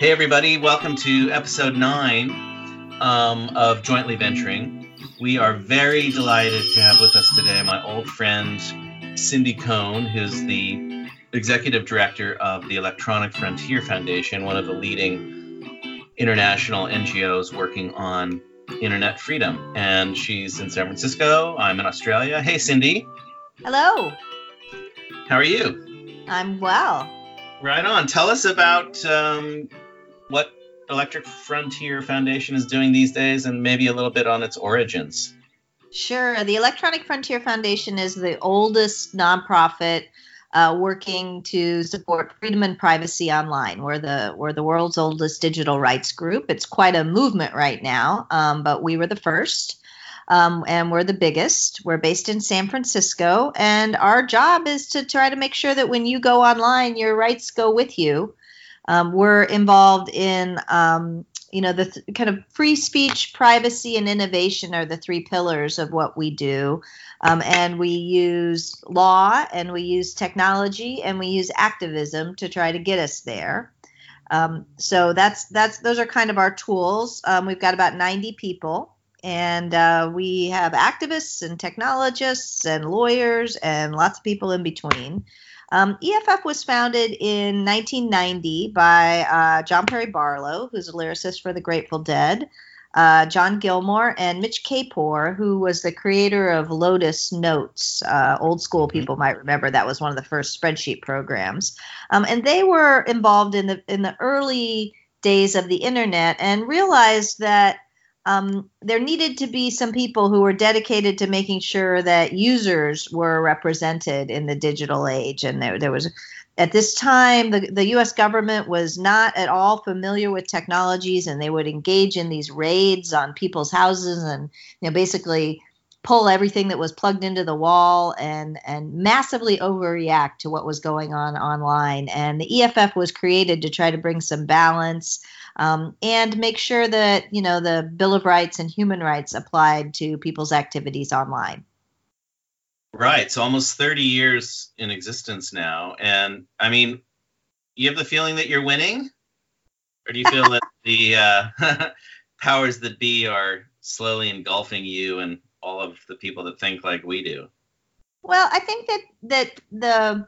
Hey, everybody, welcome to episode nine um, of Jointly Venturing. We are very delighted to have with us today my old friend Cindy Cohn, who's the executive director of the Electronic Frontier Foundation, one of the leading international NGOs working on internet freedom. And she's in San Francisco. I'm in Australia. Hey, Cindy. Hello. How are you? I'm well. Right on. Tell us about um, what Electric Frontier Foundation is doing these days and maybe a little bit on its origins. Sure. The Electronic Frontier Foundation is the oldest nonprofit uh, working to support freedom and privacy online. We're the we're the world's oldest digital rights group. It's quite a movement right now, um, but we were the first. Um, and we're the biggest. We're based in San Francisco, and our job is to try to make sure that when you go online, your rights go with you. Um, we're involved in, um, you know, the th- kind of free speech, privacy, and innovation are the three pillars of what we do. Um, and we use law, and we use technology, and we use activism to try to get us there. Um, so that's that's those are kind of our tools. Um, we've got about 90 people and uh, we have activists and technologists and lawyers and lots of people in between. Um, EFF was founded in 1990 by uh, John Perry Barlow, who's a lyricist for the Grateful Dead, uh, John Gilmore, and Mitch Kapor, who was the creator of Lotus Notes. Uh, old school mm-hmm. people might remember that was one of the first spreadsheet programs, um, and they were involved in the in the early days of the internet and realized that um, there needed to be some people who were dedicated to making sure that users were represented in the digital age. And there, there was, at this time, the, the US government was not at all familiar with technologies and they would engage in these raids on people's houses and, you know, basically pull everything that was plugged into the wall and and massively overreact to what was going on online and the EFF was created to try to bring some balance um, and make sure that you know the Bill of Rights and human rights applied to people's activities online. Right. So almost 30 years in existence now, and I mean, you have the feeling that you're winning, or do you feel that the uh, powers that be are slowly engulfing you and all of the people that think like we do? Well, I think that that the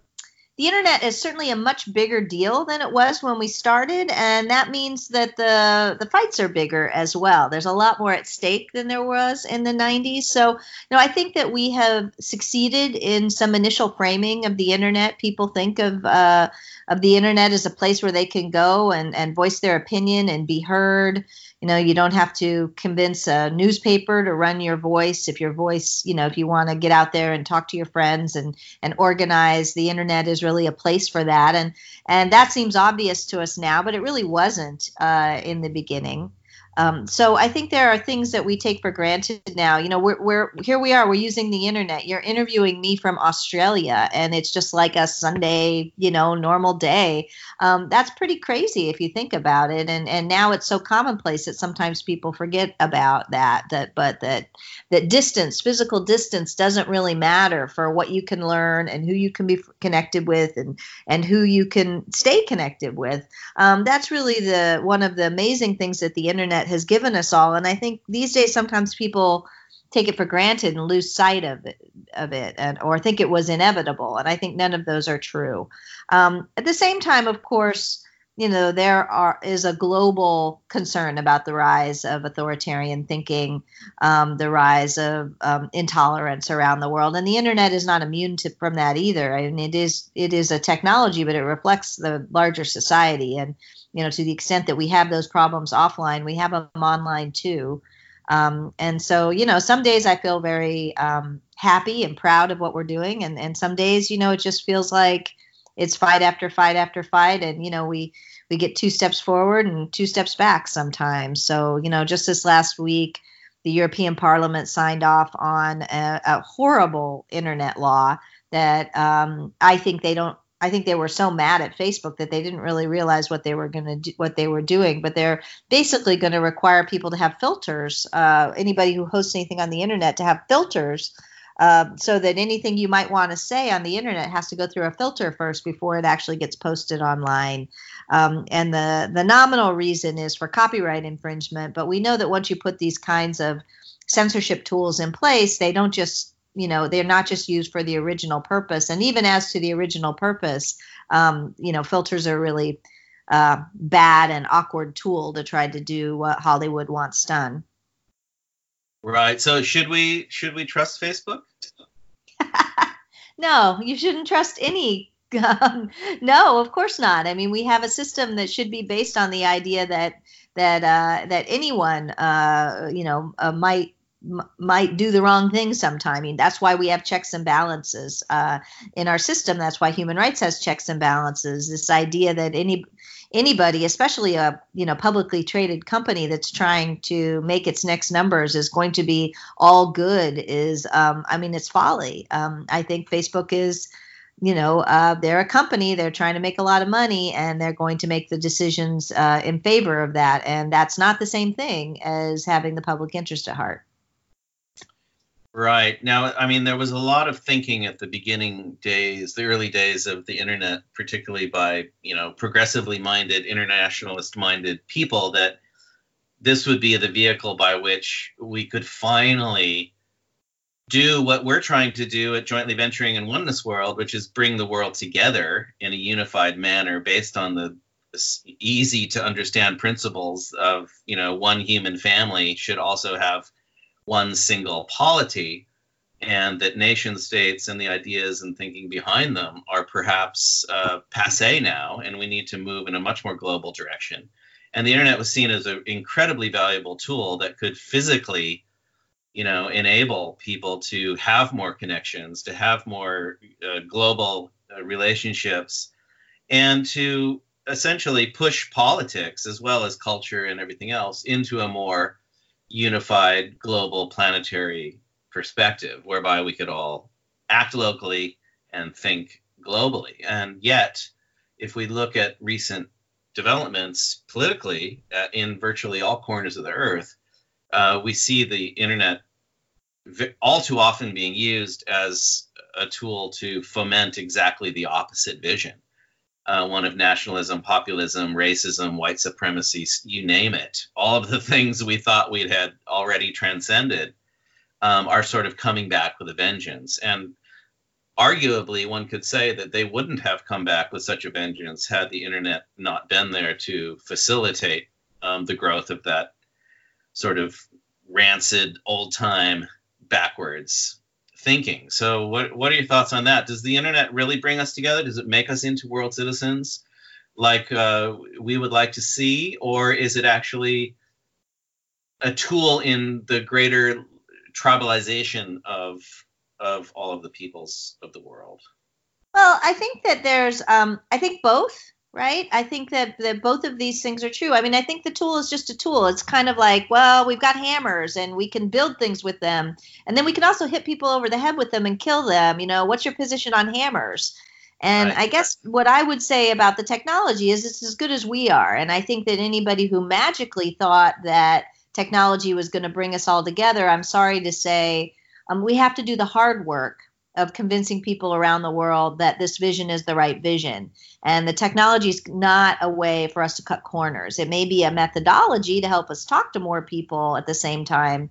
the internet is certainly a much bigger deal than it was when we started and that means that the the fights are bigger as well. There's a lot more at stake than there was in the 90s so you know i think that we have succeeded in some initial framing of the internet. People think of uh, of the internet as a place where they can go and and voice their opinion and be heard. You know you don't have to convince a newspaper to run your voice. If your voice you know if you want to get out there and talk to your friends and and organize the internet is really a place for that. And and that seems obvious to us now but it really wasn't uh, in the beginning um, so I think there are things that we take for granted now. You know, we're, we're here we are. We're using the internet. You're interviewing me from Australia, and it's just like a Sunday, you know, normal day. Um, that's pretty crazy if you think about it. And and now it's so commonplace that sometimes people forget about that. That but that that distance, physical distance, doesn't really matter for what you can learn and who you can be connected with, and and who you can stay connected with. Um, that's really the one of the amazing things that the internet internet has given us all. And I think these days sometimes people take it for granted and lose sight of it, of it and, or think it was inevitable. And I think none of those are true. Um, at the same time, of course, you know there are is a global concern about the rise of authoritarian thinking, um, the rise of um, intolerance around the world, and the internet is not immune to, from that either. I mean, it is it is a technology, but it reflects the larger society, and you know, to the extent that we have those problems offline, we have them online too. Um, and so, you know, some days I feel very um, happy and proud of what we're doing, and and some days, you know, it just feels like it's fight after fight after fight, and you know, we we get two steps forward and two steps back sometimes. So, you know, just this last week, the European Parliament signed off on a, a horrible internet law that um, I think they don't I think they were so mad at Facebook that they didn't really realize what they were going to do, what they were doing. But they're basically going to require people to have filters. Uh, anybody who hosts anything on the internet to have filters uh, so that anything you might want to say on the internet has to go through a filter first before it actually gets posted online. Um, and the the nominal reason is for copyright infringement, but we know that once you put these kinds of censorship tools in place, they don't just you know they're not just used for the original purpose. And even as to the original purpose um, you know filters are really uh, bad and awkward tool to try to do what hollywood wants done. Right. So should we should we trust facebook? No you shouldn't trust any um, no of course not. I mean we have a system that should be based on the idea that that uh, that anyone uh, you know uh, might might do the wrong thing sometime. I mean, that's why we have checks and balances uh, in our system. That's why human rights has checks and balances. This idea that any anybody, especially a you know publicly traded company that's trying to make its next numbers, is going to be all good. Is um, I mean, it's folly. Um, I think Facebook is you know, uh, they're a company, they're trying to make a lot of money, and they're going to make the decisions uh, in favor of that. And that's not the same thing as having the public interest at heart. Right. Now, I mean, there was a lot of thinking at the beginning days, the early days of the internet, particularly by, you know, progressively minded, internationalist minded people, that this would be the vehicle by which we could finally do what we're trying to do at Jointly Venturing in Oneness World, which is bring the world together in a unified manner based on the easy to understand principles of, you know, one human family should also have one single polity, and that nation states and the ideas and thinking behind them are perhaps uh, passe now, and we need to move in a much more global direction. And the internet was seen as an incredibly valuable tool that could physically, you know, enable people to have more connections, to have more uh, global uh, relationships, and to essentially push politics as well as culture and everything else into a more unified global planetary perspective whereby we could all act locally and think globally. And yet, if we look at recent developments politically uh, in virtually all corners of the earth, uh, we see the internet all too often being used as a tool to foment exactly the opposite vision uh, one of nationalism, populism, racism, white supremacy, you name it. All of the things we thought we had already transcended um, are sort of coming back with a vengeance. And arguably, one could say that they wouldn't have come back with such a vengeance had the internet not been there to facilitate um, the growth of that sort of rancid, old time, backwards thinking. So, what what are your thoughts on that? Does the internet really bring us together? Does it make us into world citizens, like uh, we would like to see, or is it actually a tool in the greater tribalization of of all of the peoples of the world? Well, I think that there's, um, I think both right? I think that, that both of these things are true. I mean, I think the tool is just a tool. It's kind of like, well, we've got hammers and we can build things with them. And then we can also hit people over the head with them and kill them. You know, what's your position on hammers? And right. I guess what I would say about the technology is it's as good as we are. And I think that anybody who magically thought that technology was going to bring us all together, I'm sorry to say, um, we have to do the hard work of convincing people around the world that this vision is the right vision. And the technology is not a way for us to cut corners. It may be a methodology to help us talk to more people at the same time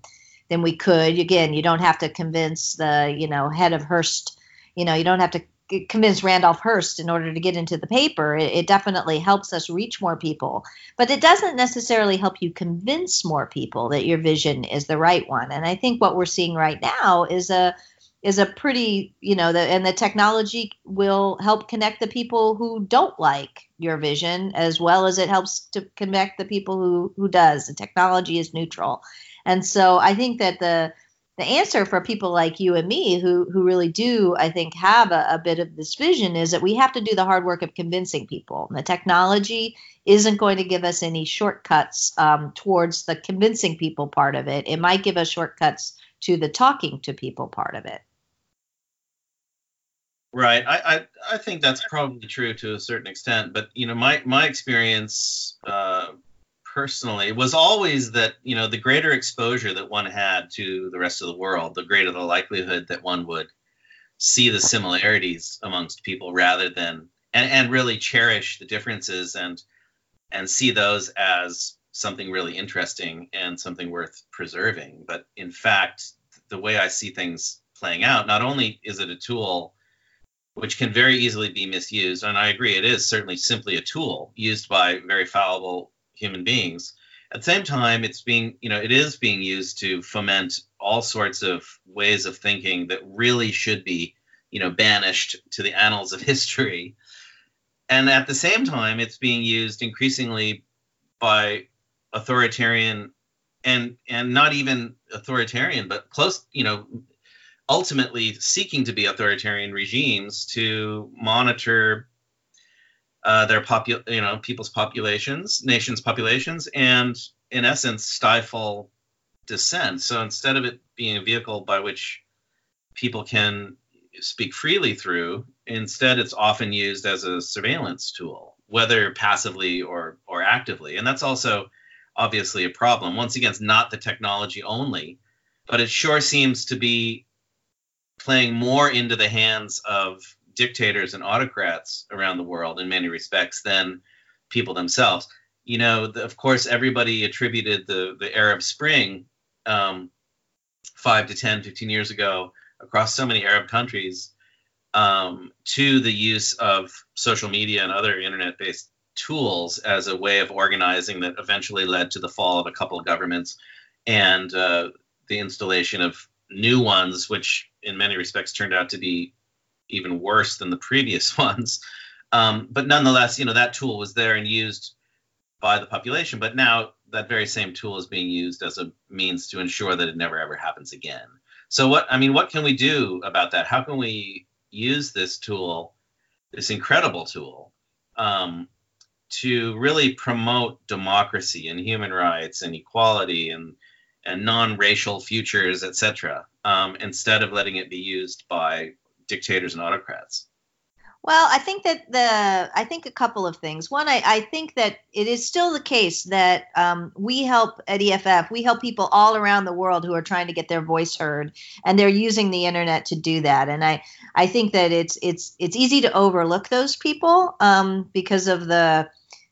than we could. Again, you don't have to convince the, you know, head of Hearst, you know, you don't have to convince Randolph Hearst in order to get into the paper. It, it, definitely helps us reach more people, but it doesn't necessarily help you convince more people that your vision is the right one. And I think what we're seeing right now is a is a pretty you know the and the technology will help connect the people who don't like your vision as well as it helps to connect the people who who does. The technology is neutral. And so i think that the the answer for people like you and me who who really do i think have a, a bit of this vision is that we have to do the hard work of convincing people. The technology isn't going to give us any shortcuts um, towards the convincing people part of it. It might give us shortcuts to the talking to people part of it Right. I, I, I think that's probably true to a certain extent, but you know, my my experience uh, personally was always that you know the greater exposure that one had to the rest of the world, the greater the likelihood that one would see the similarities amongst people rather than and, and really cherish the differences and and see those as something really interesting and something worth preserving. But in fact, the way I see things playing out, not only is it a tool which can very easily be misused, and I agree, it is certainly simply a tool used by very fallible human beings. At the same time, it's being, you know, it is being used to foment all sorts of ways of thinking that really should be, you know, banished to the annals of history. And at the same time, it's being used increasingly by authoritarian and and not even authoritarian, but close, you know, ultimately seeking to be authoritarian regimes to monitor uh, their popu- you know people's populations, nations' populations, and in essence stifle dissent. So instead of it being a vehicle by which people can speak freely through, instead it's often used as a surveillance tool, whether passively or or actively, and that's also obviously a problem. Once again, it's not the technology only, but it sure seems to be playing more into the hands of dictators and autocrats around the world in many respects than people themselves. You know, the, of course, everybody attributed the, the Arab Spring um, five to 10, 15 years ago across so many Arab countries um, to the use of social media and other internet based tools as a way of organizing that eventually led to the fall of a couple of governments and uh, the installation of new ones, which in many respects turned out to be even worse than the previous ones. Um, but nonetheless, you know, that tool was there and used by the population. But now that very same tool is being used as a means to ensure that it never ever happens again. So what I mean, what can we do about that? How can we use this tool, this incredible tool, um, to really promote democracy and human rights and equality and and non-racial futures, etc., um, instead of letting it be used by dictators and autocrats? Well, I think that the I think a couple of things. One, I, I think that it is still the case that um, we help at EFF. We help people all around the world who are trying to get their voice heard, and they're using the internet to do that. And I I think that it's it's it's easy to overlook those people um, because of the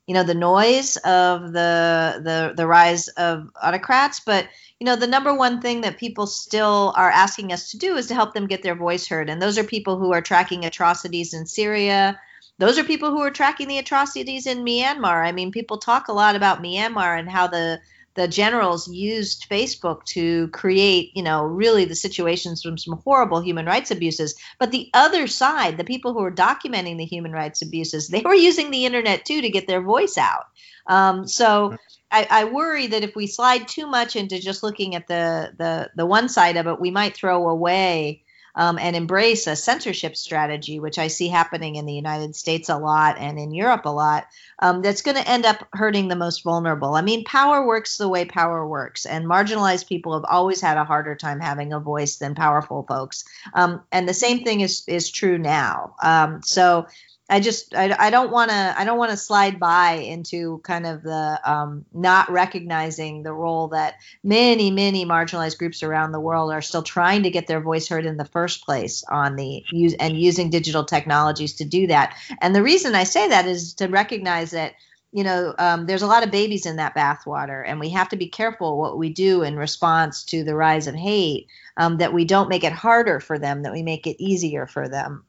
you know the noise of the the the rise of autocrats, but you know, the number one thing that people still are asking us to do is to help them get their voice heard. And those are people who are tracking atrocities in Syria. Those are people who are tracking the atrocities in Myanmar. I mean, people talk a lot about Myanmar and how the the generals used Facebook to create, you know, really the situations from some horrible human rights abuses. But the other side, the people who were documenting the human rights abuses, they were using the internet too to get their voice out. Um, so I, I, worry that if we slide too much into just looking at the the the one side of it, we might throw away um, and embrace a censorship strategy, which I see happening in the United States a lot and in Europe a lot. Um, that's going to end up hurting the most vulnerable. I mean, power works the way power works, and marginalized people have always had a harder time having a voice than powerful folks. Um, and the same thing is is true now. Um, so I just I, don't want to I don't want to slide by into kind of the um, not recognizing the role that many many marginalized groups around the world are still trying to get their voice heard in the first place on the use and using digital technologies to do that. And the reason I say that is to recognize that you know um, there's a lot of babies in that bathwater, and we have to be careful what we do in response to the rise of hate. Um, that we don't make it harder for them, that we make it easier for them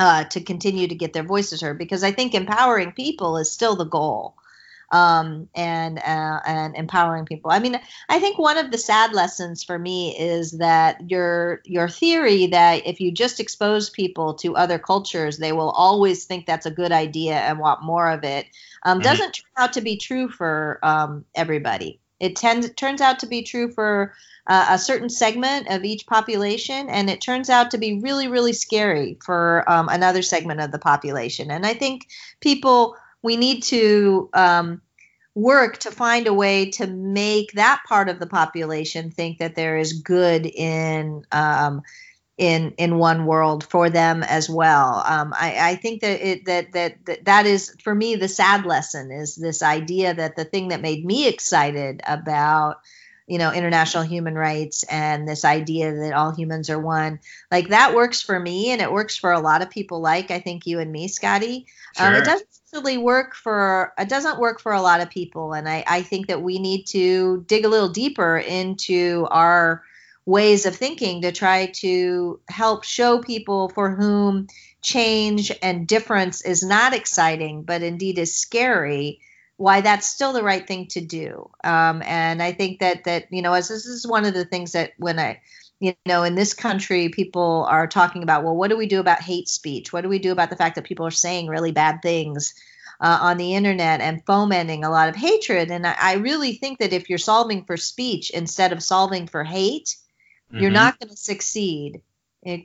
uh, to continue to get their voices heard because I think empowering people is still the goal. Um, and uh, and empowering people. I mean, I think one of the sad lessons for me is that your your theory that if you just expose people to other cultures, they will always think that's a good idea and want more of it, um, mm-hmm. doesn't turn out to be true for um, everybody. It tends turns out to be true for uh, a certain segment of each population, and it turns out to be really, really scary for um, another segment of the population. And I think people, we need to um, work to find a way to make that part of the population think that there is good in. Um, in in one world for them as well. Um, I, I think that it that, that that that is for me the sad lesson is this idea that the thing that made me excited about you know international human rights and this idea that all humans are one like that works for me and it works for a lot of people like i think you and me scotty sure. um, it doesn't really work for it doesn't work for a lot of people and I, I think that we need to dig a little deeper into our ways of thinking to try to help show people for whom change and difference is not exciting, but indeed is scary, why that's still the right thing to do. Um, and I think that that you know, as this is one of the things that when I you know, in this country, people are talking about, well, what do we do about hate speech? What do we do about the fact that people are saying really bad things uh, on the internet and fomenting a lot of hatred? And I, I, really think that if you're solving for speech instead of solving for hate, Mm-hmm. You're not going to succeed.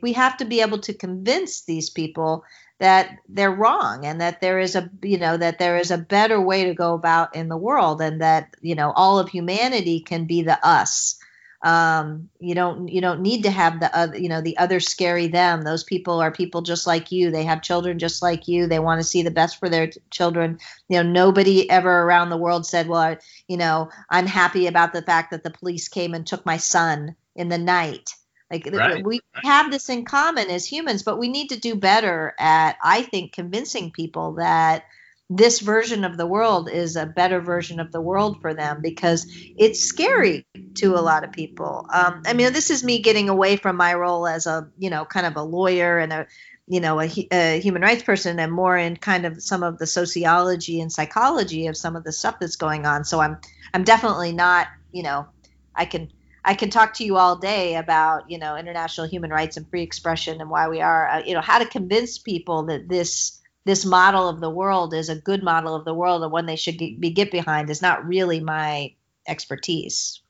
We have to be able to convince these people that they're wrong and that there is a you know that there is a better way to go about in the world and that you know all of humanity can be the us. Um, you don't you don't need to have the other you know the other scary them. Those people are people just like you. They have children just like you. They want to see the best for their t- children. You know nobody ever around the world said well I, you know i'm happy about the fact that the police came and took my son in the night. Like right. we have this in common as humans, but we need to do better at, I think, convincing people that this version of the world is a better version of the world for them because it's scary to a lot of people. Um, I mean, this is me getting away from my role as a, you know, kind of a lawyer and a, you know, a, a human rights person and more in kind of some of the sociology and psychology of some of the stuff that's going on. So I'm, I'm definitely not, you know, I can I can talk to you all day about you know international human rights and free expression and why we are uh, you know how to convince people that this this model of the world is a good model of the world and one they should get, be get behind is not really my expertise.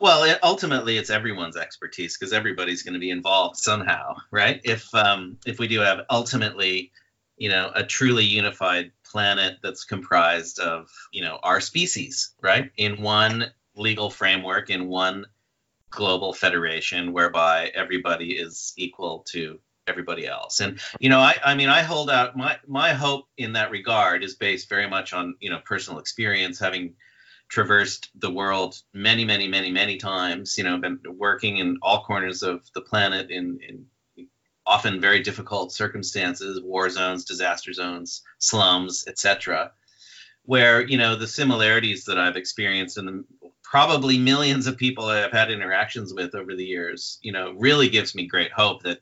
Well, it, ultimately, it's everyone's expertise because everybody's going to be involved somehow, right? If um, if we do have ultimately, you know, a truly unified planet that's comprised of you know our species, right, in one legal framework in one global federation whereby everybody is equal to everybody else. And you know, I, I mean, I hold out my my hope in that regard is based very much on you know personal experience, having traversed the world many, many, many, many times. You know, been working in all corners of the planet in in often very difficult circumstances, war zones, disaster zones, slums, etc. Where you know the similarities that I've experienced in the probably millions of people I have had interactions with over the years, you know, really gives me great hope that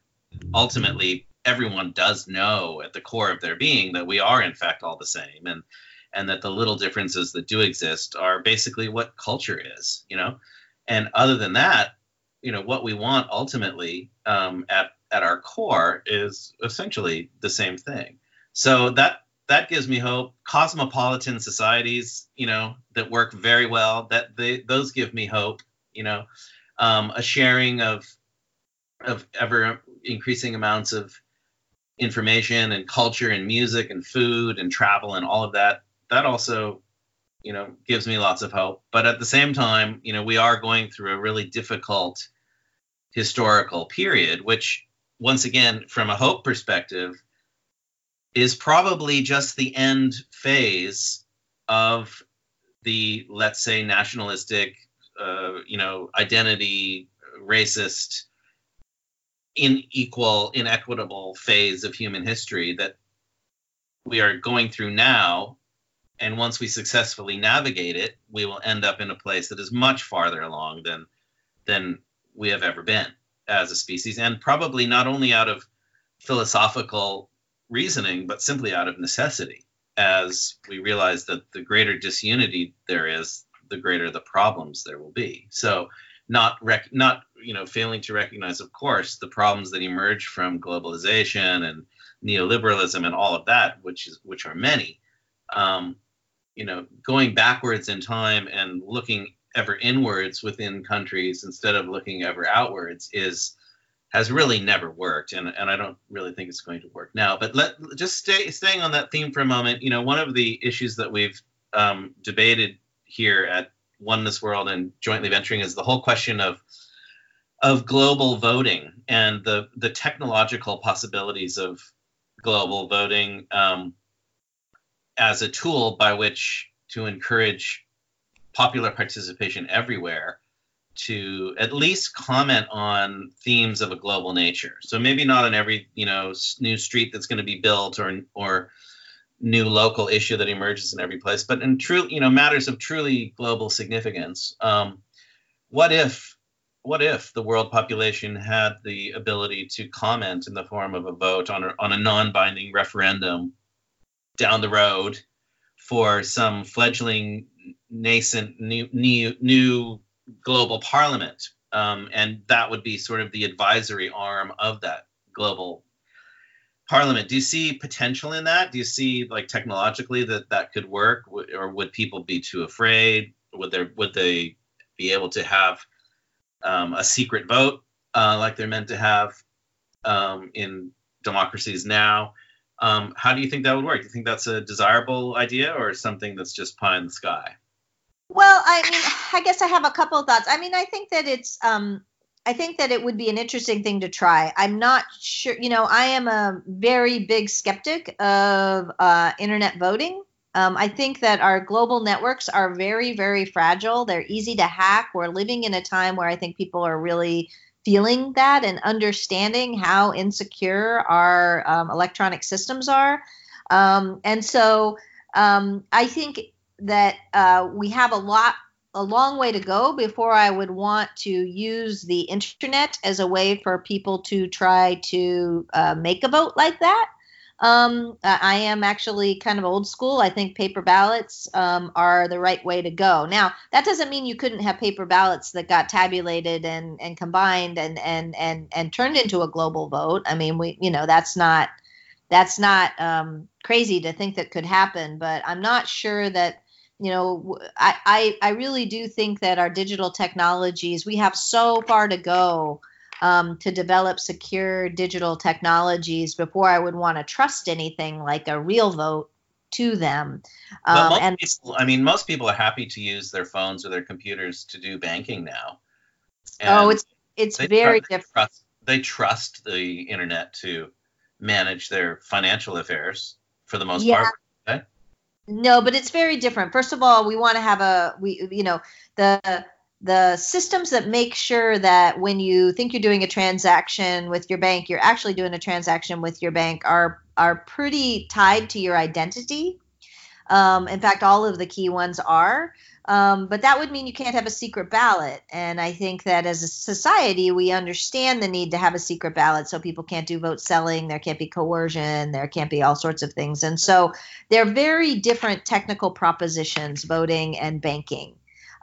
ultimately everyone does know at the core of their being that we are in fact all the same and and that the little differences that do exist are basically what culture is, you know. And other than that, you know, what we want ultimately um, at at our core is essentially the same thing. So that that gives me hope. Cosmopolitan societies, you know, that work very well, that they those give me hope. You know, um, a sharing of of ever increasing amounts of information and culture and music and food and travel and all of that. That also, you know, gives me lots of hope. But at the same time, you know, we are going through a really difficult historical period, which once again, from a hope perspective, is probably just the end phase of the let's say nationalistic uh, you know identity racist unequal inequitable phase of human history that we are going through now. And once we successfully navigate it we will end up in a place that is much farther along than than we have ever been as a species. And probably not only out of philosophical reasoning, but simply out of necessity, as we realize that the greater disunity there is, the greater the problems there will be. So, not rec- not you know failing to recognize, of course, the problems that emerge from globalization and neoliberalism and all of that, which is which are many. Um, you know, going backwards in time and looking ever inwards within countries instead of looking ever outwards is has really never worked, and, and I don't really think it's going to work now. But let just stay staying on that theme for a moment. You know, one of the issues that we've um, debated here at Oneness World and jointly venturing is the whole question of of global voting and the the technological possibilities of global voting um, as a tool by which to encourage popular participation everywhere to at least comment on themes of a global nature. So maybe not on every you know new street that's going to be built or or new local issue that emerges in every place, but in true you know matters of truly global significance. Um, what if what if the world population had the ability to comment in the form of a vote on a, on a non-binding referendum down the road for some fledgling nascent new new new global parliament. Um, and that would be sort of the advisory arm of that global parliament. Do you see potential in that? Do you see like technologically that that could work? Or would people be too afraid? Would there would they be able to have um, a secret vote uh, like they're meant to have um, in democracies now? Um, how do you think that would work? Do you think that's a desirable idea or something that's just pie in the sky well, I mean, I guess I have a couple of thoughts. I mean, I think that it's um I think that it would be an interesting thing to try. I'm not sure, you know, I am a very big skeptic of uh, internet voting. Um, I think that our global networks are very, very fragile. They're easy to hack. We're living in a time where I think people are really feeling that and understanding how insecure our um, electronic systems are. Um, and so um, I think that uh, we have a lot a long way to go before I would want to use the internet as a way for people to try to uh, make a vote like that. Um, I am actually kind of old school. I think paper ballots um, are the right way to go. Now, that doesn't mean you couldn't have paper ballots that got tabulated and, and combined and, and, and, and turned into a global vote. I mean, we, you know, that's not, that's not um, crazy to think that could happen, but I'm not sure that you know I, I, I really do think that our digital technologies we have so far to go um, to develop secure digital technologies before i would want to trust anything like a real vote to them um, and people, i mean most people are happy to use their phones or their computers to do banking now and oh it's it's very trust, different trust, they trust the internet to manage their financial affairs for the most yeah. part? No, but it's very different. First of all, we want to have a we you know the the systems that make sure that when you think you're doing a transaction with your bank, you're actually doing a transaction with your bank are are pretty tied to your identity. Um, in fact, all of the key ones are. Um, but that would mean you can't have a secret ballot. And I think that as a society, we understand the need to have a secret ballot so people can't do vote selling, there can't be coercion, there can't be all sorts of things. And so they're very different technical propositions, voting and banking.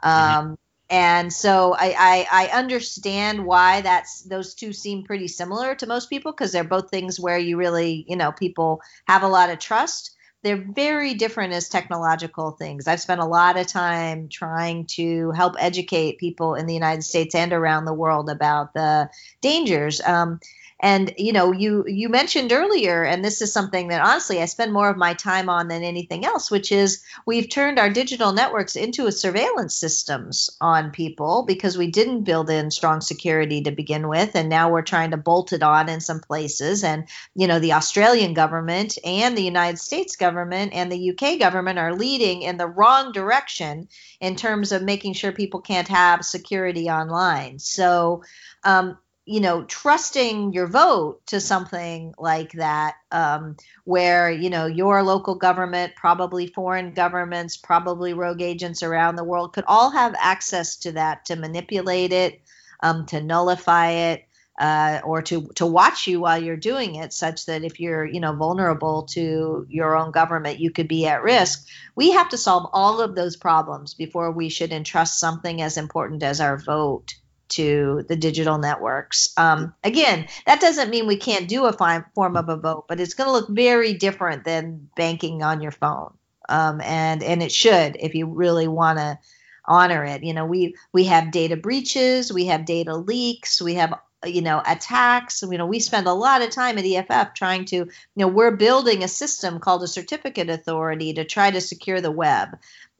Mm-hmm. Um, and so I, I, I understand why that's those two seem pretty similar to most people because they're both things where you really you know people have a lot of trust they're very different as technological things. I've spent a lot of time trying to help educate people in the United States and around the world about the dangers. Um, and you know you you mentioned earlier and this is something that honestly i spend more of my time on than anything else which is we've turned our digital networks into a surveillance systems on people because we didn't build in strong security to begin with. And now we're trying to bolt it on in some places. And you know the australian government and the united states government and the uk government are leading in the wrong direction in terms of making sure people can't have security online. So um, you know trusting your vote to something like that um, where you know your local government probably foreign governments probably rogue agents around the world could all have access to that to manipulate it um, to nullify it uh, or to to watch you while you're doing it such that if you're you know vulnerable to your own government you could be at risk. We have to solve all of those problems before we should entrust something as important as our vote to the digital networks. Um, again, that doesn't mean we can't do a form of a vote, but it's going to look very different than banking on your phone. Um, and and it should if you really want to honor it. You know, we we have data breaches, we have data leaks, we have you know attacks you know we spend a lot of time at EFF trying to you know we're building a system called a certificate authority to try to secure the web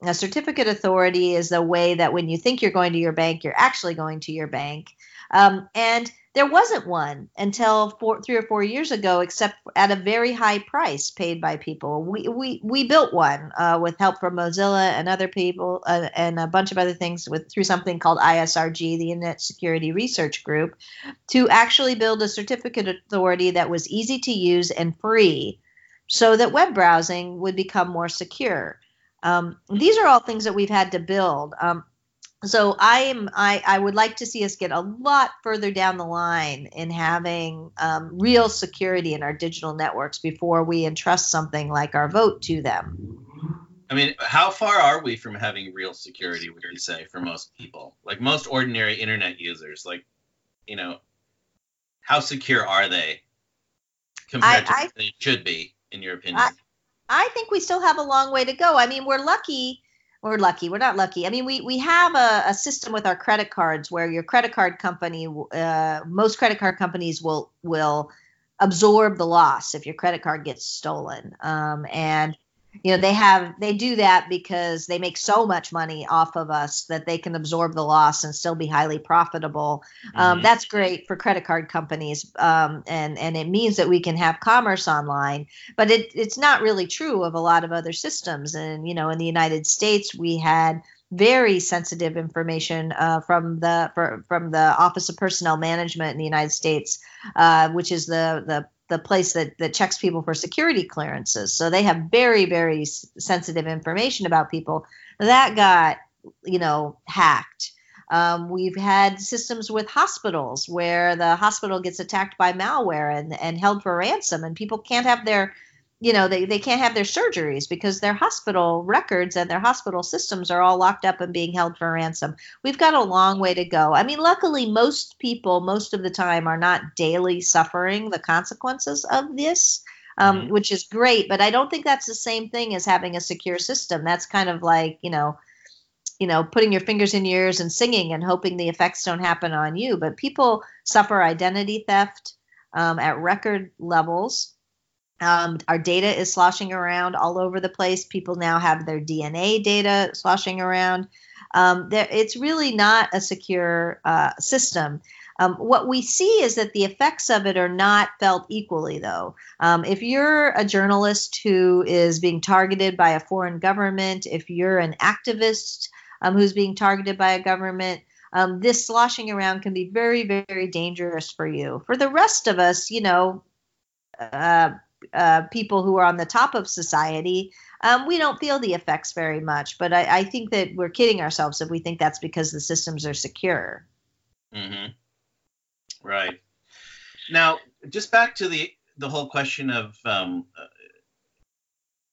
a certificate authority is a way that when you think you're going to your bank, you're actually going to your bank. Um, and there wasn't one until four, three or four years ago, except at a very high price paid by people. We we, we built one uh, with help from Mozilla and other people uh, and a bunch of other things with through something called ISRG, the Internet Security Research Group, to actually build a certificate authority that was easy to use and free, so that web browsing would become more secure. Um, these are all things that we've had to build. Um, so I am I, I would like to see us get a lot further down the line in having um, real security in our digital networks before we entrust something like our vote to them. I mean, how far are we from having real security? Would you say for most people, like most ordinary internet users, like you know, how secure are they compared I, to I, what they should be, in your opinion? I, I think we still have a long way to go. I mean, we're lucky we're lucky. We're not lucky. I mean, we we have a, a system with our credit cards where your credit card company, uh, most credit card companies will will absorb the loss if your credit card gets stolen. Um, and you know they have they do that because they make so much money off of us that they can absorb the loss and still be highly profitable um, mm-hmm. that's great for credit card companies um, and and it means that we can have commerce online but it, it's not really true of a lot of other systems and you know in the united states we had very sensitive information uh, from the for, from the Office of Personnel Management in the United States, uh, which is the the the place that, that checks people for security clearances. So they have very, very sensitive information about people. That got, you know, hacked. Um, we've had systems with hospitals where the hospital gets attacked by malware and, and held for ransom, and people can't have their you know they, they can't have their surgeries because their hospital records and their hospital systems are all locked up and being held for ransom. We've got a long way to go. I mean luckily most people most of the time are not daily suffering the consequences of this um, mm-hmm. which is great but i don't think that's the same thing as having a secure system. That's kind of like you know you know putting your fingers in your ears and singing and hoping the effects don't happen on you. But people suffer identity theft um, at record levels um, our data is sloshing around all over the place. People now have their DNA data sloshing around. Um, it's really not a secure uh, system. Um, what we see is that the effects of it are not felt equally, though. Um, if you're a journalist who is being targeted by a foreign government, if you're an activist um, who's being targeted by a government, um, this sloshing around can be very, very dangerous for you. For the rest of us, you know, uh, uh, people who are on the top of society, um, we don't feel the effects very much. But I, I, think that we're kidding ourselves if we think that's because the systems are secure. Mm-hmm. Right. Now, just back to the the whole question of um, uh,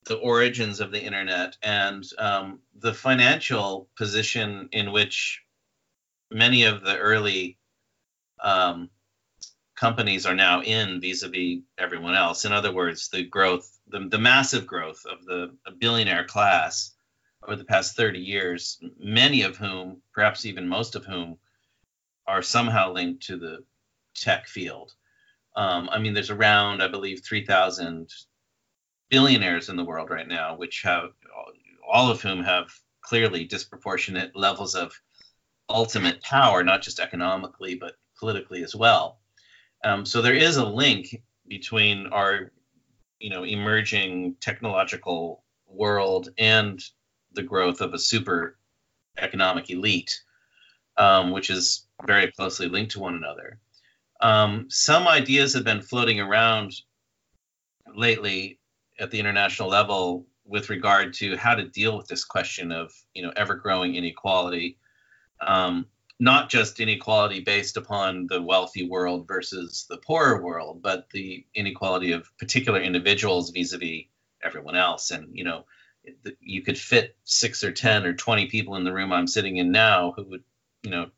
the origins of the internet and um, the financial position in which many of the early um, companies are now in vis-a-vis everyone else. In other words, the growth, the, the massive growth of the billionaire class over the past 30 years, many of whom, perhaps even most of whom, are somehow linked to the tech field. Um, I mean, there's around, I believe, 3,000 billionaires in the world right now, which have all of whom have clearly disproportionate levels of ultimate power, not just economically, but politically as well. Um, so there is a link between our, you know, emerging technological world and the growth of a super economic elite, um, which is very closely linked to one another. Um, some ideas have been floating around lately at the international level with regard to how to deal with this question of you know ever growing inequality. Um, not just inequality based upon the wealthy world versus the poorer world, but the inequality of particular individuals vis-a-vis everyone else. And you know, you could fit six or ten or twenty people in the room I'm sitting in now who would, you know,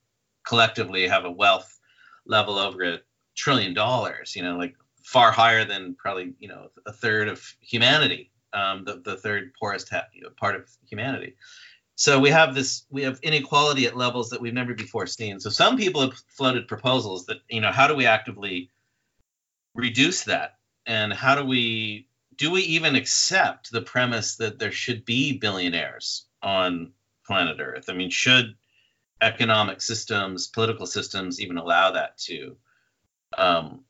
collectively have a wealth level over a trillion dollars. You know, like far higher than probably you know a third of humanity, um, the the third poorest part of humanity. So we have this we have inequality at levels that we've never before seen. So some people have floated proposals that you know how do we actively reduce that and how do we do we even accept the premise that there should be billionaires on planet Earth? I mean, should economic systems, political systems even allow that to um,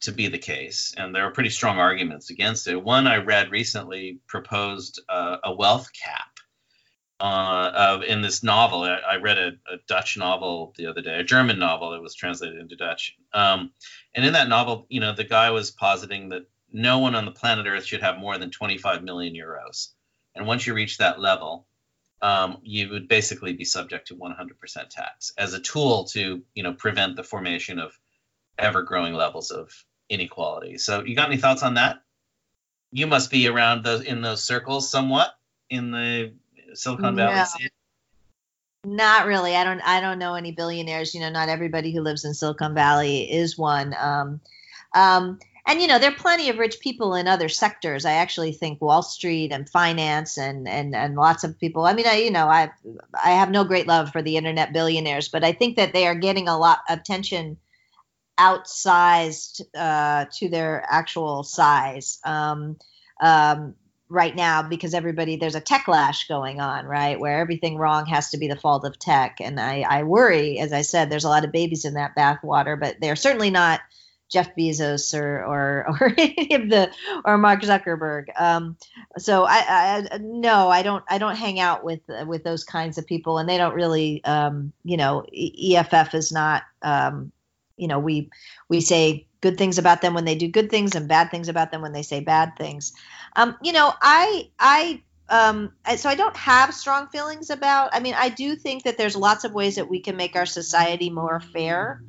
to be the case, and there are pretty strong arguments against it. One I read recently proposed uh, a wealth cap. Uh, in this novel, I, I read a, a, Dutch novel the other day, a German novel that was translated into Dutch. Um, and in that novel, you know, the guy was positing that no one on the planet Earth should have more than 25 million euros. And once you reach that level, um, you would basically be subject to 100% tax as a tool to, you know, prevent the formation of ever-growing levels of inequality. So, you got any thoughts on that? You must be around those in those circles somewhat in the Silicon Valley. No. Not really. I don't. I don't know any billionaires. You know, not everybody who lives in Silicon Valley is one. Um, um, and you know there are plenty of rich people in other sectors i actually think wall street and finance and and and lots of people i mean i you know i i have no great love for the internet billionaires but i think that they are getting a lot of attention outsized uh, to their actual size um, um, right now because everybody there's a techlash going on right where everything wrong has to be the fault of tech and i i worry as i said there's a lot of babies in that bathwater but they're certainly not Jeff Bezos or or or any of the or Mark Zuckerberg. Um, so I, I no, I don't I don't hang out with with those kinds of people, and they don't really um, you know EFF is not um, you know we we say good things about them when they do good things and bad things about them when they say bad things. Um, you know I I um, so I don't have strong feelings about. I mean, I do think that there's lots of ways that we can make our society more fair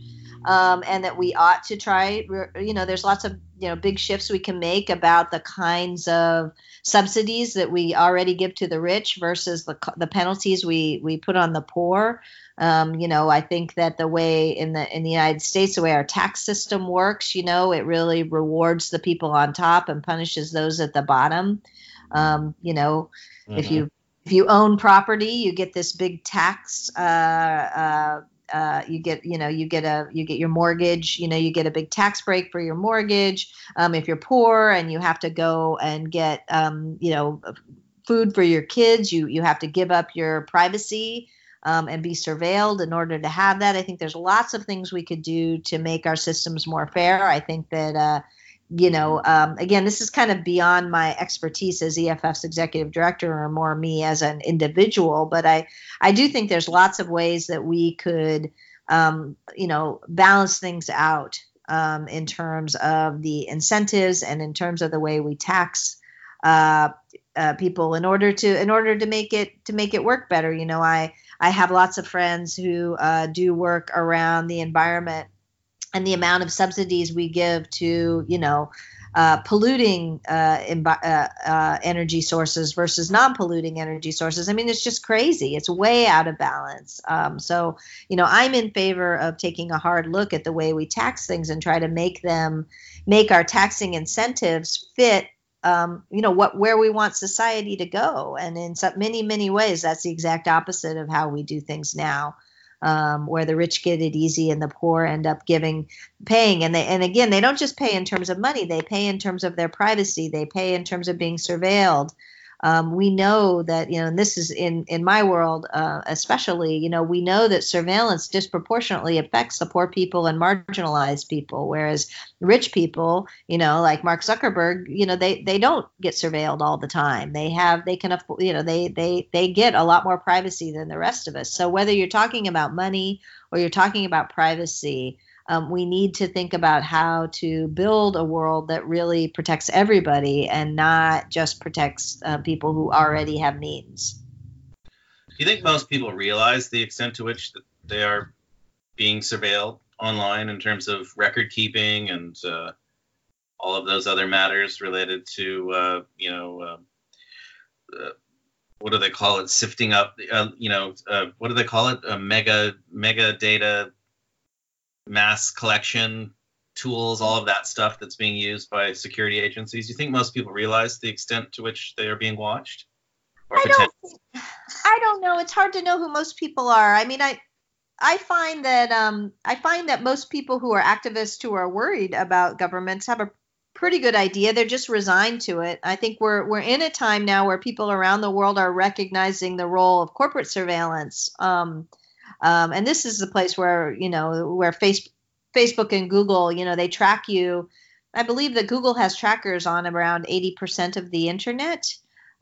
um, and that we ought to try. You know, there's lots of you know big shifts we can make about the kinds of subsidies that we already give to the rich versus the the penalties we we put on the poor. Um, you know, I think that the way in the in the United States, the way our tax system works, you know, it really rewards the people on top and punishes those at the bottom. Um, you know, mm-hmm. if you if you own property, you get this big tax uh, uh, uh, you get you know you get a you get your mortgage you know you get a big tax break for your mortgage um, if you're poor and you have to go and get um, you know food for your kids you you have to give up your privacy um, and be surveilled in order to have that. I think there's lots of things we could do to make our systems more fair. I think that uh, you know, um, again, this is kind of beyond my expertise as EFF's executive director, or more me as an individual. But I, I do think there's lots of ways that we could, um, you know, balance things out um, in terms of the incentives and in terms of the way we tax uh, uh, people in order to in order to make it to make it work better. You know, I I have lots of friends who uh, do work around the environment and the amount of subsidies we give to you know uh, polluting uh, uh, uh, energy sources versus non-polluting energy sources. I mean, it's just crazy. It's way out of balance. Um, so, you know, I'm in favor of taking a hard look at the way we tax things and try to make them make our taxing incentives fit. Um, you know what where we want society to go, and in many many ways, that's the exact opposite of how we do things now um, where the rich get it easy and the poor end up giving paying. And they and again they don't just pay in terms of money. They pay in terms of their privacy. They pay in terms of being surveilled um, we know that you know and this is in in my world uh, especially you know we know that surveillance disproportionately affects the poor people and marginalized people whereas rich people you know like mark zuckerberg you know they they don't get surveilled all the time. They have they can afford you know they they they get a lot more privacy than the rest of us. So whether you're talking about money or you're talking about privacy um, we need to think about how to build a world that really protects everybody and not just protects uh, people who already have means. Do you think most people realize the extent to which they are being surveilled online in terms of record keeping and uh, all of those other matters related to, uh, you know, um, uh, what do they call it? Sifting up, uh, you know, uh, what do they call it? Mega mega data mass collection tools, all of that stuff that's being used by security agencies? Do you think most people realize the extent to which they are being watched? I don't, I don't know. It's hard to know who most people are. I mean, I I find that um, I find that most people who are activists who are worried about governments have a pretty good idea. They're just resigned to it. I think we're we're in a time now where people around the world are recognizing the role of corporate surveillance. Um, Um, and this is the place where you know where face, Facebook and Google, you know, they track you. I believe that Google has trackers on around 80% of the internet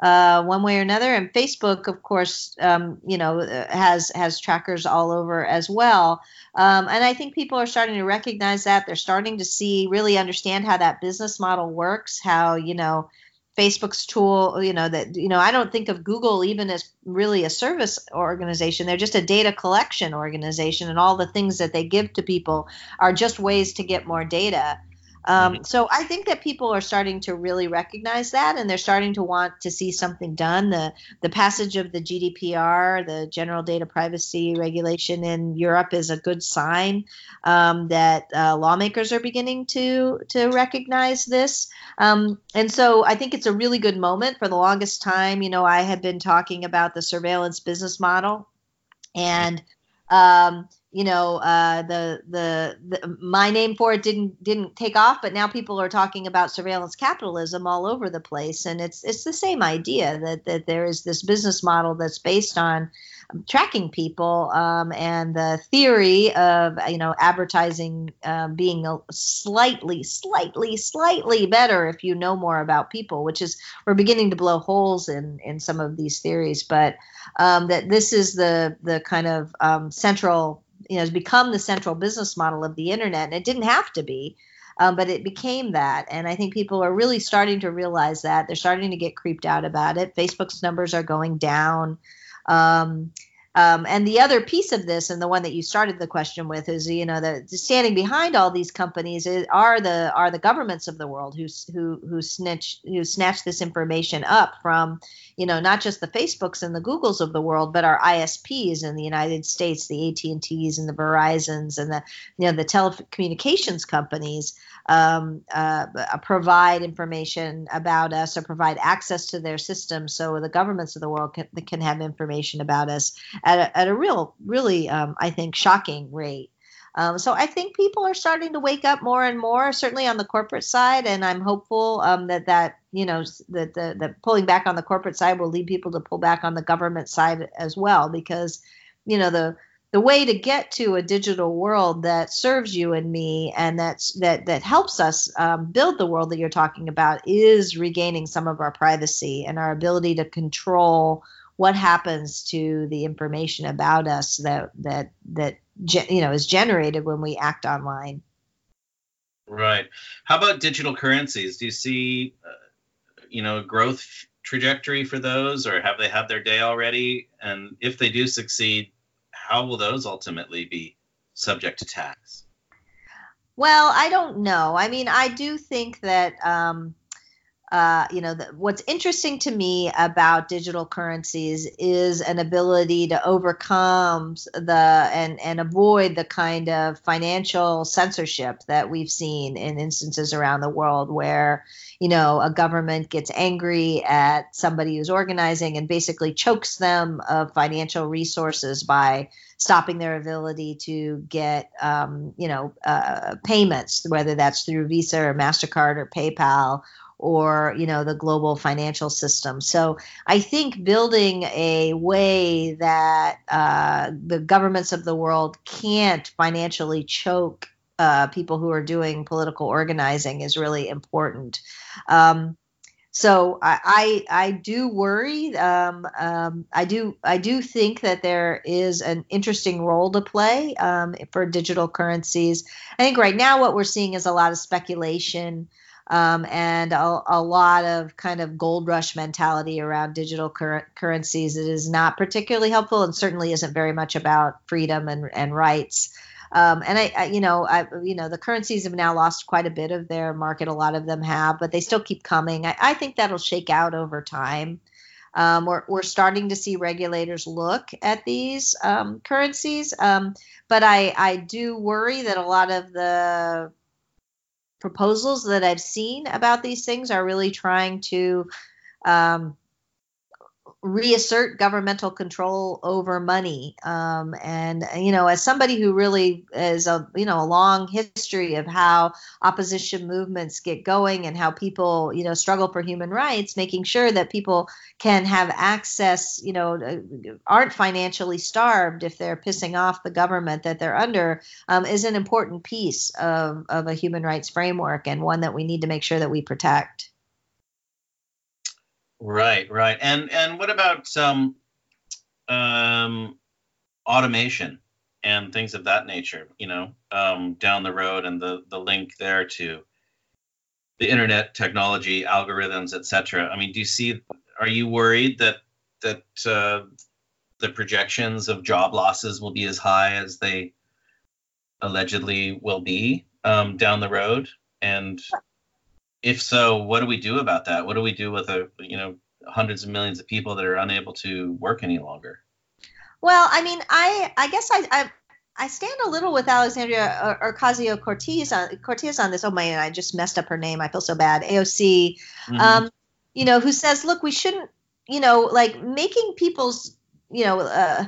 uh, one way or another. And Facebook, of course, um, you know, has has trackers all over as well. Um, and I think people are starting to recognize that. They're starting to see, really understand how that business model works. How you know. Facebook's tool, you know, that, you know, I don't think of Google even as really a service organization. They're just a data collection organization, and all the things that they give to people are just ways to get more data. Um, mm-hmm. so I think that people are starting to really recognize that, and they're starting to want to see something done. The the passage of the GDPR, the General Data Privacy Regulation in Europe, is a good sign um, that uh, lawmakers are beginning to to recognize this. Um, and so I think it's a really good moment. For the longest time, you know, I had been talking about the surveillance business model, and um, you know uh, the, the, the my name for it didn't didn't take off but now people are talking about surveillance capitalism all over the place. And it's it's the same idea that that there is this business model that's based on tracking people um, and the theory of you know advertising uh, being slightly slightly slightly better if you know more about people which is we're beginning to blow holes in in some of these theories. But um, that this is the the kind of um, central you know has become the central business model of the internet and it didn't have to be um, but it became that. And i think people are really starting to realize that. They're starting to get creeped out about it. Facebook's numbers are going down. Um, um, and the other piece of this, and the one that you started the question with, is you know the, standing behind all these companies are the are the governments of the world who who who snitch who snatch this information up from you know not just the Facebooks and the Googles of the world, but our ISPs in the United States, the AT and T's and the Verizons and the you know the telecommunications companies um, uh, provide information about us or provide access to their systems, so the governments of the world can, can have information about us at a, at a real, really, um, I think, shocking rate. Um, so I think people are starting to wake up more and more, certainly on the corporate side, and I'm hopeful um, that that you know that the, pulling back on the corporate side will lead people to pull back on the government side as well, because you know the the way to get to a digital world that serves you and me and that's that that helps us um, build the world that you're talking about is regaining some of our privacy and our ability to control what happens to the information about us that that that you know is generated when we act online right how about digital currencies do you see uh, you know a growth trajectory for those or have they had their day already and if they do succeed how will those ultimately be subject to tax? Well, I don't know. I mean, I do think that um, uh, you know the, what's interesting to me about digital currencies is an ability to overcome the and and avoid the kind of financial censorship that we've seen in instances around the world where you know a government gets angry at somebody who's organizing and basically chokes them of financial resources by stopping their ability to get um, you know uh, payments whether that's through visa or mastercard or paypal or you know the global financial system so i think building a way that uh, the governments of the world can't financially choke uh, people who are doing political organizing is really important um, so I, I, I do worry. Um, um, I do I do think that there is an interesting role to play um, for digital currencies. I think right now what we're seeing is a lot of speculation um, and a, a, lot of kind of gold rush mentality around digital cur- currencies. It is not particularly helpful and certainly isn't very much about freedom and, and rights. Um, and I, I, you know, I, you know, the currencies have now lost quite a bit of their market. A lot of them have, but they still keep coming. I, I think that'll shake out over time. Um, we're, we're starting to see regulators look at these um, currencies, um, but I, I do worry that a lot of the proposals that I've seen about these things are really trying to um, reassert governmental control over money. Um, and you know, as somebody who really is a you know a long history of how opposition movements get going and how people you know struggle for human rights, making sure that people can have access, you know, uh, aren't financially starved if they're pissing off the government that they're under, um, is an important piece of of a human rights framework and one that we need to make sure that we protect. Right, right. And and what about some um, automation and things of that nature? You know, um, down the road and the the link there to the internet technology, algorithms, etc. I mean, do you see? Are you worried that that uh, the projections of job losses will be as high as they allegedly will be um, down the road? And if so, what do we do about that? What do we do with a you know hundreds of millions of people that are unable to work any longer? Well, I mean, I I guess I I, I stand a little with Alexandria Ocasio Cortez on Cortez on this. Oh man, I just messed up her name. I feel so bad. AOC, mm-hmm. um, you know, who says, look, we shouldn't, you know, like making people's, you know. Uh,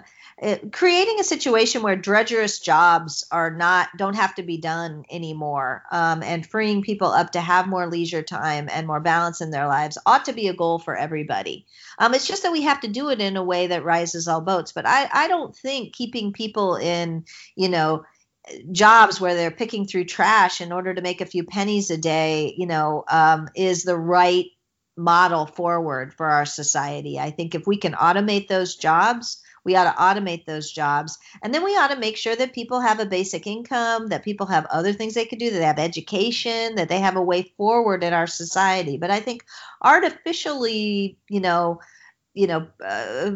creating a situation where drudgerous jobs are not don't have to be done anymore um, and freeing people up to have more leisure time and more balance in their lives ought to be a goal for everybody. Um, it's just that we have to do it in a way that rises all boats but i, I don't think keeping people in you know jobs where they're picking through trash in order to make a few pennies a day you know um, is the right model forward for our society. I think if we can automate those jobs we ought to automate those jobs. And then we ought to make sure that people have a basic income, that people have other things they could do, that they have education, that they have a way forward in our society. But I think artificially, you know, you know, uh,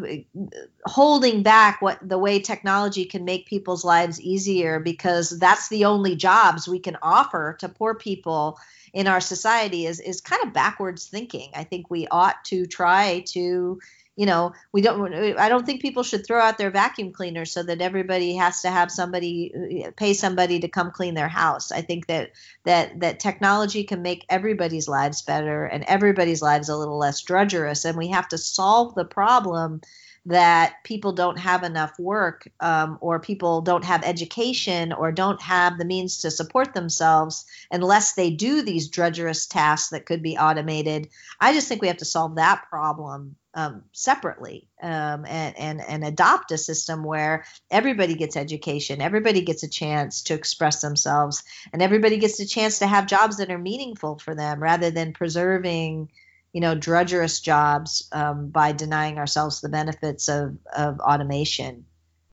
holding back what the way technology can make people's lives easier because that's the only jobs we can offer to poor people in our society is is kind of backwards thinking. I think we ought to try to you know we don't i don't think people should throw out their vacuum cleaner so that everybody has to have somebody pay somebody to come clean their house i think that that that technology can make everybody's lives better and everybody's lives a little less drudgerous and we have to solve the problem that people don't have enough work um, or people don't have education or don't have the means to support themselves unless they do these drudgerous tasks that could be automated. I just think we have to solve that problem um, separately um, and, and, and adopt a system where everybody gets education, everybody gets a chance to express themselves, and everybody gets a chance to have jobs that are meaningful for them rather than preserving you know, drudgerous jobs um, by denying ourselves the benefits of, of automation.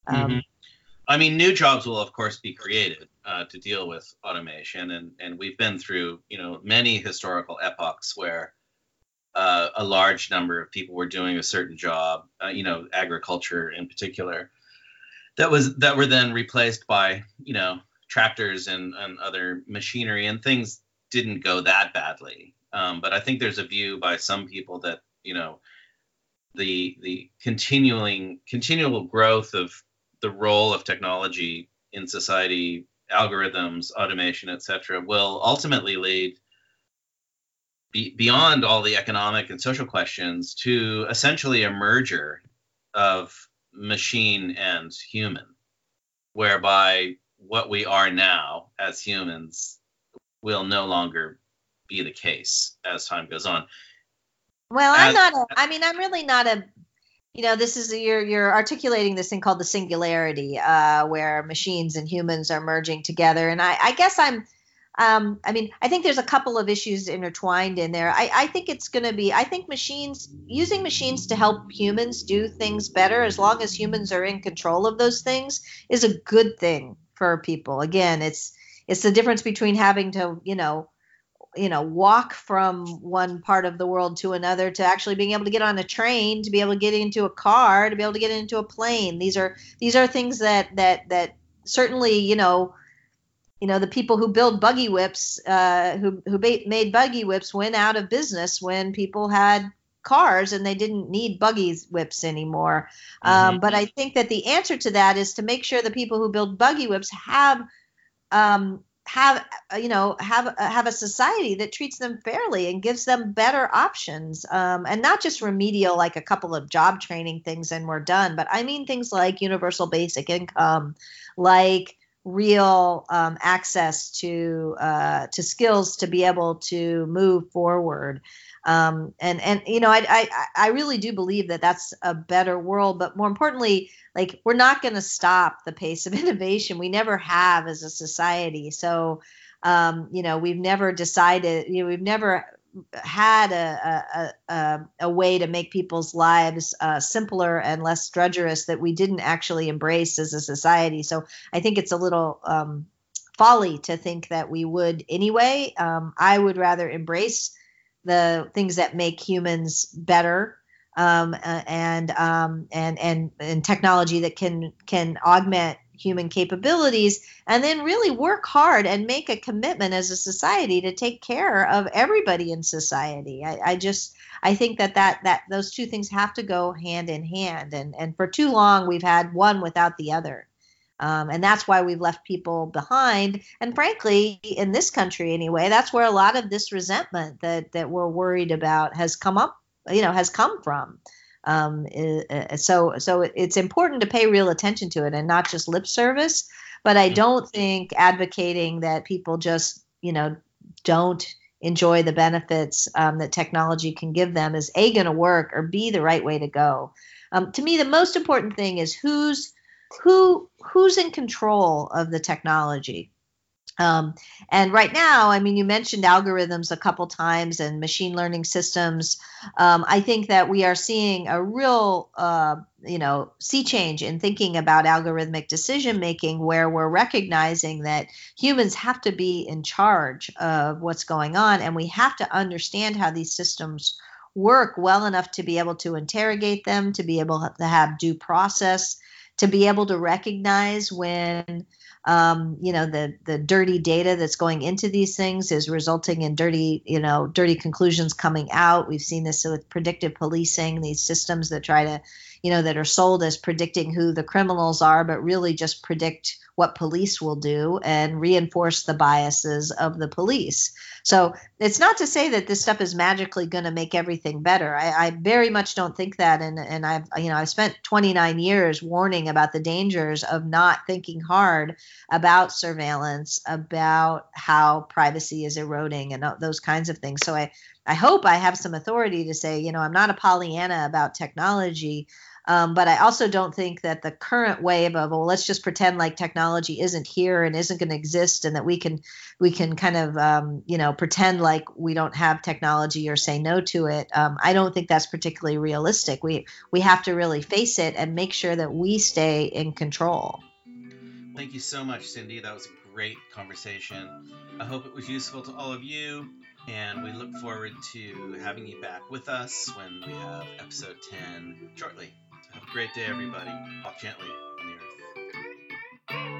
Um, mm-hmm. I mean, new jobs will, of course, be created uh, to deal with automation, and and we've been through, you know, many historical epochs where uh, a large number of people were doing a certain job, uh, you know, agriculture in particular, that was that were then replaced by, you know, tractors and, and other machinery, and things didn't go that badly. Um, but I think there's a view by some people that you know the the continuing continual growth of the role of technology in society, algorithms, automation, etc., will ultimately lead be, beyond all the economic and social questions to essentially a merger of machine and human, whereby what we are now as humans will no longer be the case as time goes on. Well, I'm not. A, I mean, I'm really not a. You know, this is you're you're articulating this thing called the singularity, uh, where machines and humans are merging together, and I, I guess I'm. Um, I mean, I think there's a couple of issues intertwined in there. I, I think it's going to be. I think machines using machines to help humans do things better, as long as humans are in control of those things, is a good thing for people. Again, it's it's the difference between having to, you know, you know walk from one part of the world to another to actually being able to get on a train to be able to get into a car to be able to get into a plane these are these are things that that that certainly you know you know the people who build buggy whips uh, who who made buggy whips went out of business when people had cars and they didn't need buggy whips anymore mm-hmm. um, but i think that the answer to that is to make sure the people who build buggy whips have um, have uh, you know have uh, have a society that treats them fairly and gives them better options um, and not just remedial like a couple of job training things and we're done but i mean things like universal basic income like real um, access to uh, to skills to be able to move forward. Um, and and you know I, I I really do believe that that's a better world but more importantly like we're not going to stop the pace of innovation. We never have as a society. So um, you know we've never decided you know we've never had a, a, a, a way to make people's lives uh, simpler and less drudgerous that we didn't actually embrace as a society. So i think it's a little um, folly to think that we would anyway. Um, i would rather embrace the things that make humans better um, and um, and and and technology that can can augment human capabilities and then really work hard and make a commitment as a society to take care of everybody in society I, I, just i think that that that those two things have to go hand in hand and and for too long we've had one without the other um, and that's why we've left people behind. And frankly, in this country anyway, that's where a lot of this resentment that that we're worried about has come up, you know, has come from. Um, so so it's important to pay real attention to it and not just lip service. But I don't think advocating that people just you know don't enjoy the benefits um, that technology can give them is a going to work or b the right way to go. Um, to me, the most important thing is who's who who's in control of the technology um, and right now, I mean, you mentioned algorithms a couple times and machine learning systems. Um, I think that we are seeing a real, uh, you know, sea change in thinking about algorithmic decision making, where we're recognizing that humans have to be in charge of what's going on, and we have to understand how these systems work well enough to be able to interrogate them, to be able to have due process, to be able to recognize when um, you know the the dirty data that's going into these things is resulting in dirty you know dirty conclusions coming out we've seen this with predictive policing these systems that try to you know that are sold as predicting who the criminals are but really just predict what police will do and reinforce the biases of the police. So it's not to say that this stuff is magically going to make everything better. I, I, very much don't think that, and and I've you know I've spent 29 years warning about the dangers of not thinking hard about surveillance, about how privacy is eroding, and those kinds of things. So I I hope I have some authority to say you know I'm not a Pollyanna about technology. Um, but I also don't think that the current wave of well, let's just pretend like technology isn't here and isn't going to exist, and that we can we can kind of um, you know pretend like we don't have technology or say no to it. Um, I don't think that's particularly realistic. We we have to really face it and make sure that we stay in control. Thank you so much, Cindy. That was a great conversation. I hope it was useful to all of you and we look forward to having you back with us when we have episode 10 shortly. Have a great day, everybody. Walk gently on the earth.